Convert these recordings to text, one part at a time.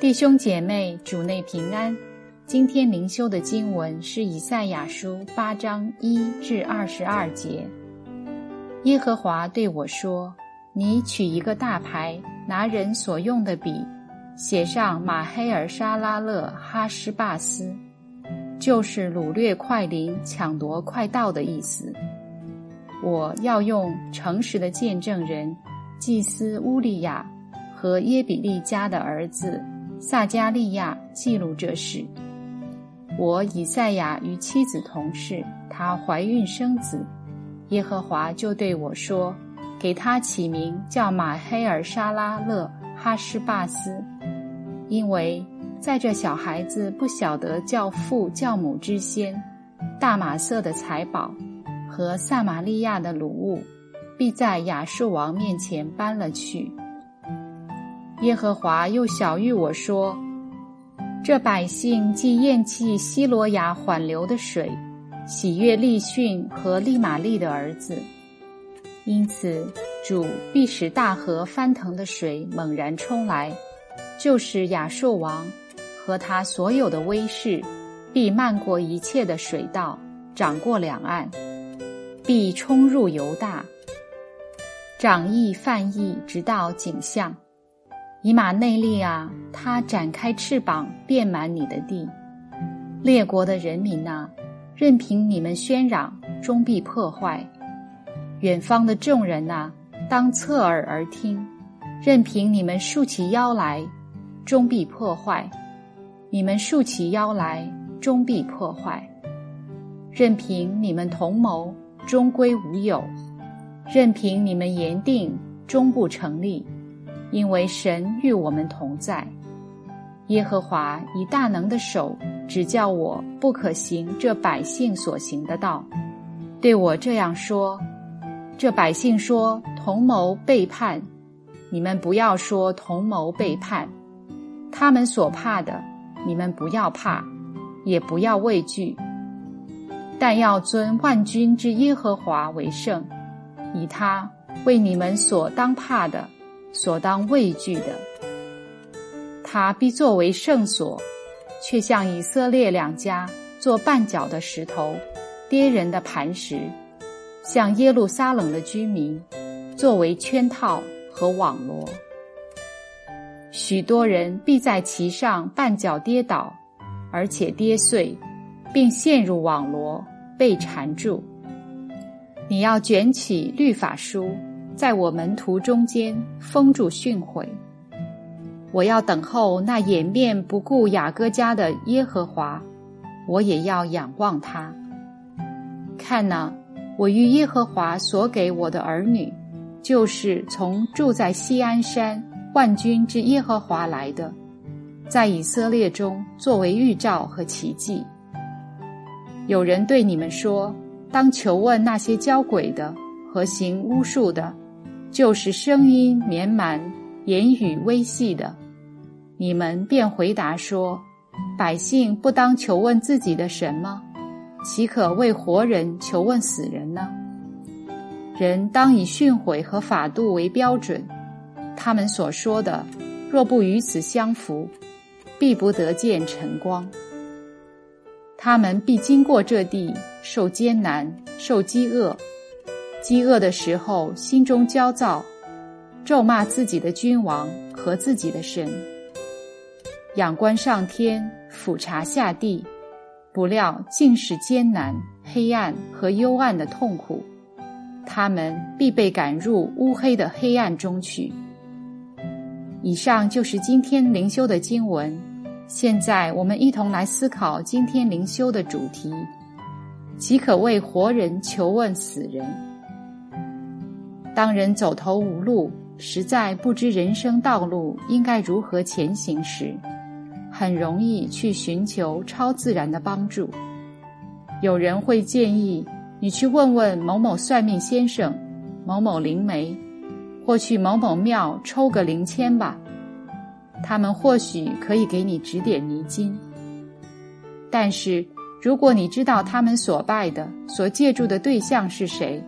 弟兄姐妹，主内平安。今天灵修的经文是以赛亚书八章一至二十二节。耶和华对我说：“你取一个大牌，拿人所用的笔，写上马黑尔沙拉勒哈施巴斯，就是掳掠快灵、抢夺快到的意思。我要用诚实的见证人祭司乌利亚和耶比利家的儿子。”撒加利亚记录这事。我以赛亚与妻子同事，她怀孕生子，耶和华就对我说：“给他起名叫马黑尔沙拉勒哈施巴斯，因为在这小孩子不晓得教父教母之先，大马色的财宝和撒玛利亚的掳物，必在亚述王面前搬了去。”耶和华又晓谕我说：“这百姓既厌弃希罗亚缓流的水，喜悦利逊和利玛利的儿子，因此主必使大河翻腾的水猛然冲来，就是亚述王和他所有的威势，必漫过一切的水道，涨过两岸，必冲入犹大，长溢泛溢，直到景象。”以马内利啊，他展开翅膀，遍满你的地；列国的人民呐，任凭你们喧嚷，终必破坏；远方的众人呐，当侧耳而听，任凭你们竖起腰来，终必破坏；你们竖起腰来，终必破坏；任凭你们同谋，终归无有；任凭你们言定，终不成立。因为神与我们同在，耶和华以大能的手指教我不可行这百姓所行的道，对我这样说：这百姓说同谋背叛，你们不要说同谋背叛；他们所怕的，你们不要怕，也不要畏惧，但要尊万军之耶和华为圣，以他为你们所当怕的。所当畏惧的，他必作为圣所，却向以色列两家做绊脚的石头，跌人的磐石；向耶路撒冷的居民作为圈套和网罗。许多人必在其上绊脚跌倒，而且跌碎，并陷入网罗，被缠住。你要卷起律法书。在我门徒中间封住训诲，我要等候那掩面不顾雅各家的耶和华，我也要仰望他。看哪，我与耶和华所给我的儿女，就是从住在西安山万军之耶和华来的，在以色列中作为预兆和奇迹。有人对你们说，当求问那些教鬼的和行巫术的。就是声音绵满、言语微细的，你们便回答说：“百姓不当求问自己的神吗？岂可为活人求问死人呢？人当以训诲和法度为标准。他们所说的，若不与此相符，必不得见晨光。他们必经过这地，受艰难，受饥饿。”饥饿的时候，心中焦躁，咒骂自己的君王和自己的神。仰观上天，俯察下地，不料尽是艰难、黑暗和幽暗的痛苦。他们必被赶入乌黑的黑暗中去。以上就是今天灵修的经文。现在我们一同来思考今天灵修的主题：即可为活人求问死人？当人走投无路，实在不知人生道路应该如何前行时，很容易去寻求超自然的帮助。有人会建议你去问问某某算命先生、某某灵媒，或去某某庙抽个灵签吧，他们或许可以给你指点迷津。但是，如果你知道他们所拜的、所借助的对象是谁，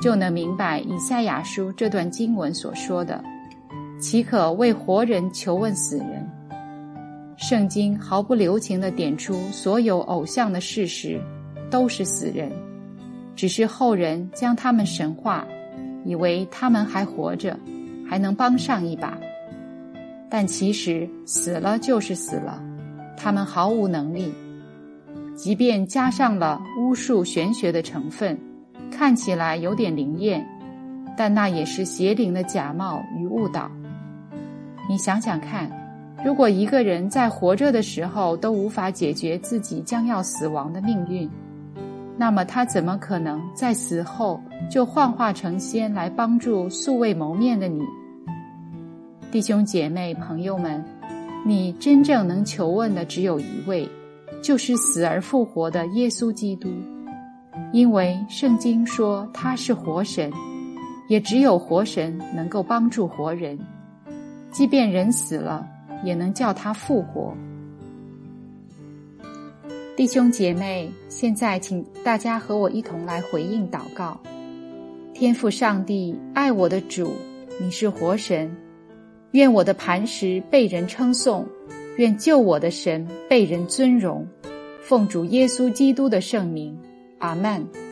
就能明白以赛亚书这段经文所说的：“岂可为活人求问死人？”圣经毫不留情地点出所有偶像的事实，都是死人，只是后人将他们神化，以为他们还活着，还能帮上一把。但其实死了就是死了，他们毫无能力。即便加上了巫术玄学的成分，看起来有点灵验，但那也是邪灵的假冒与误导。你想想看，如果一个人在活着的时候都无法解决自己将要死亡的命运，那么他怎么可能在死后就幻化成仙来帮助素未谋面的你？弟兄姐妹朋友们，你真正能求问的只有一位。就是死而复活的耶稣基督，因为圣经说他是活神，也只有活神能够帮助活人，即便人死了，也能叫他复活。弟兄姐妹，现在请大家和我一同来回应祷告：天父上帝，爱我的主，你是活神，愿我的磐石被人称颂。愿救我的神被人尊荣，奉主耶稣基督的圣名，阿门。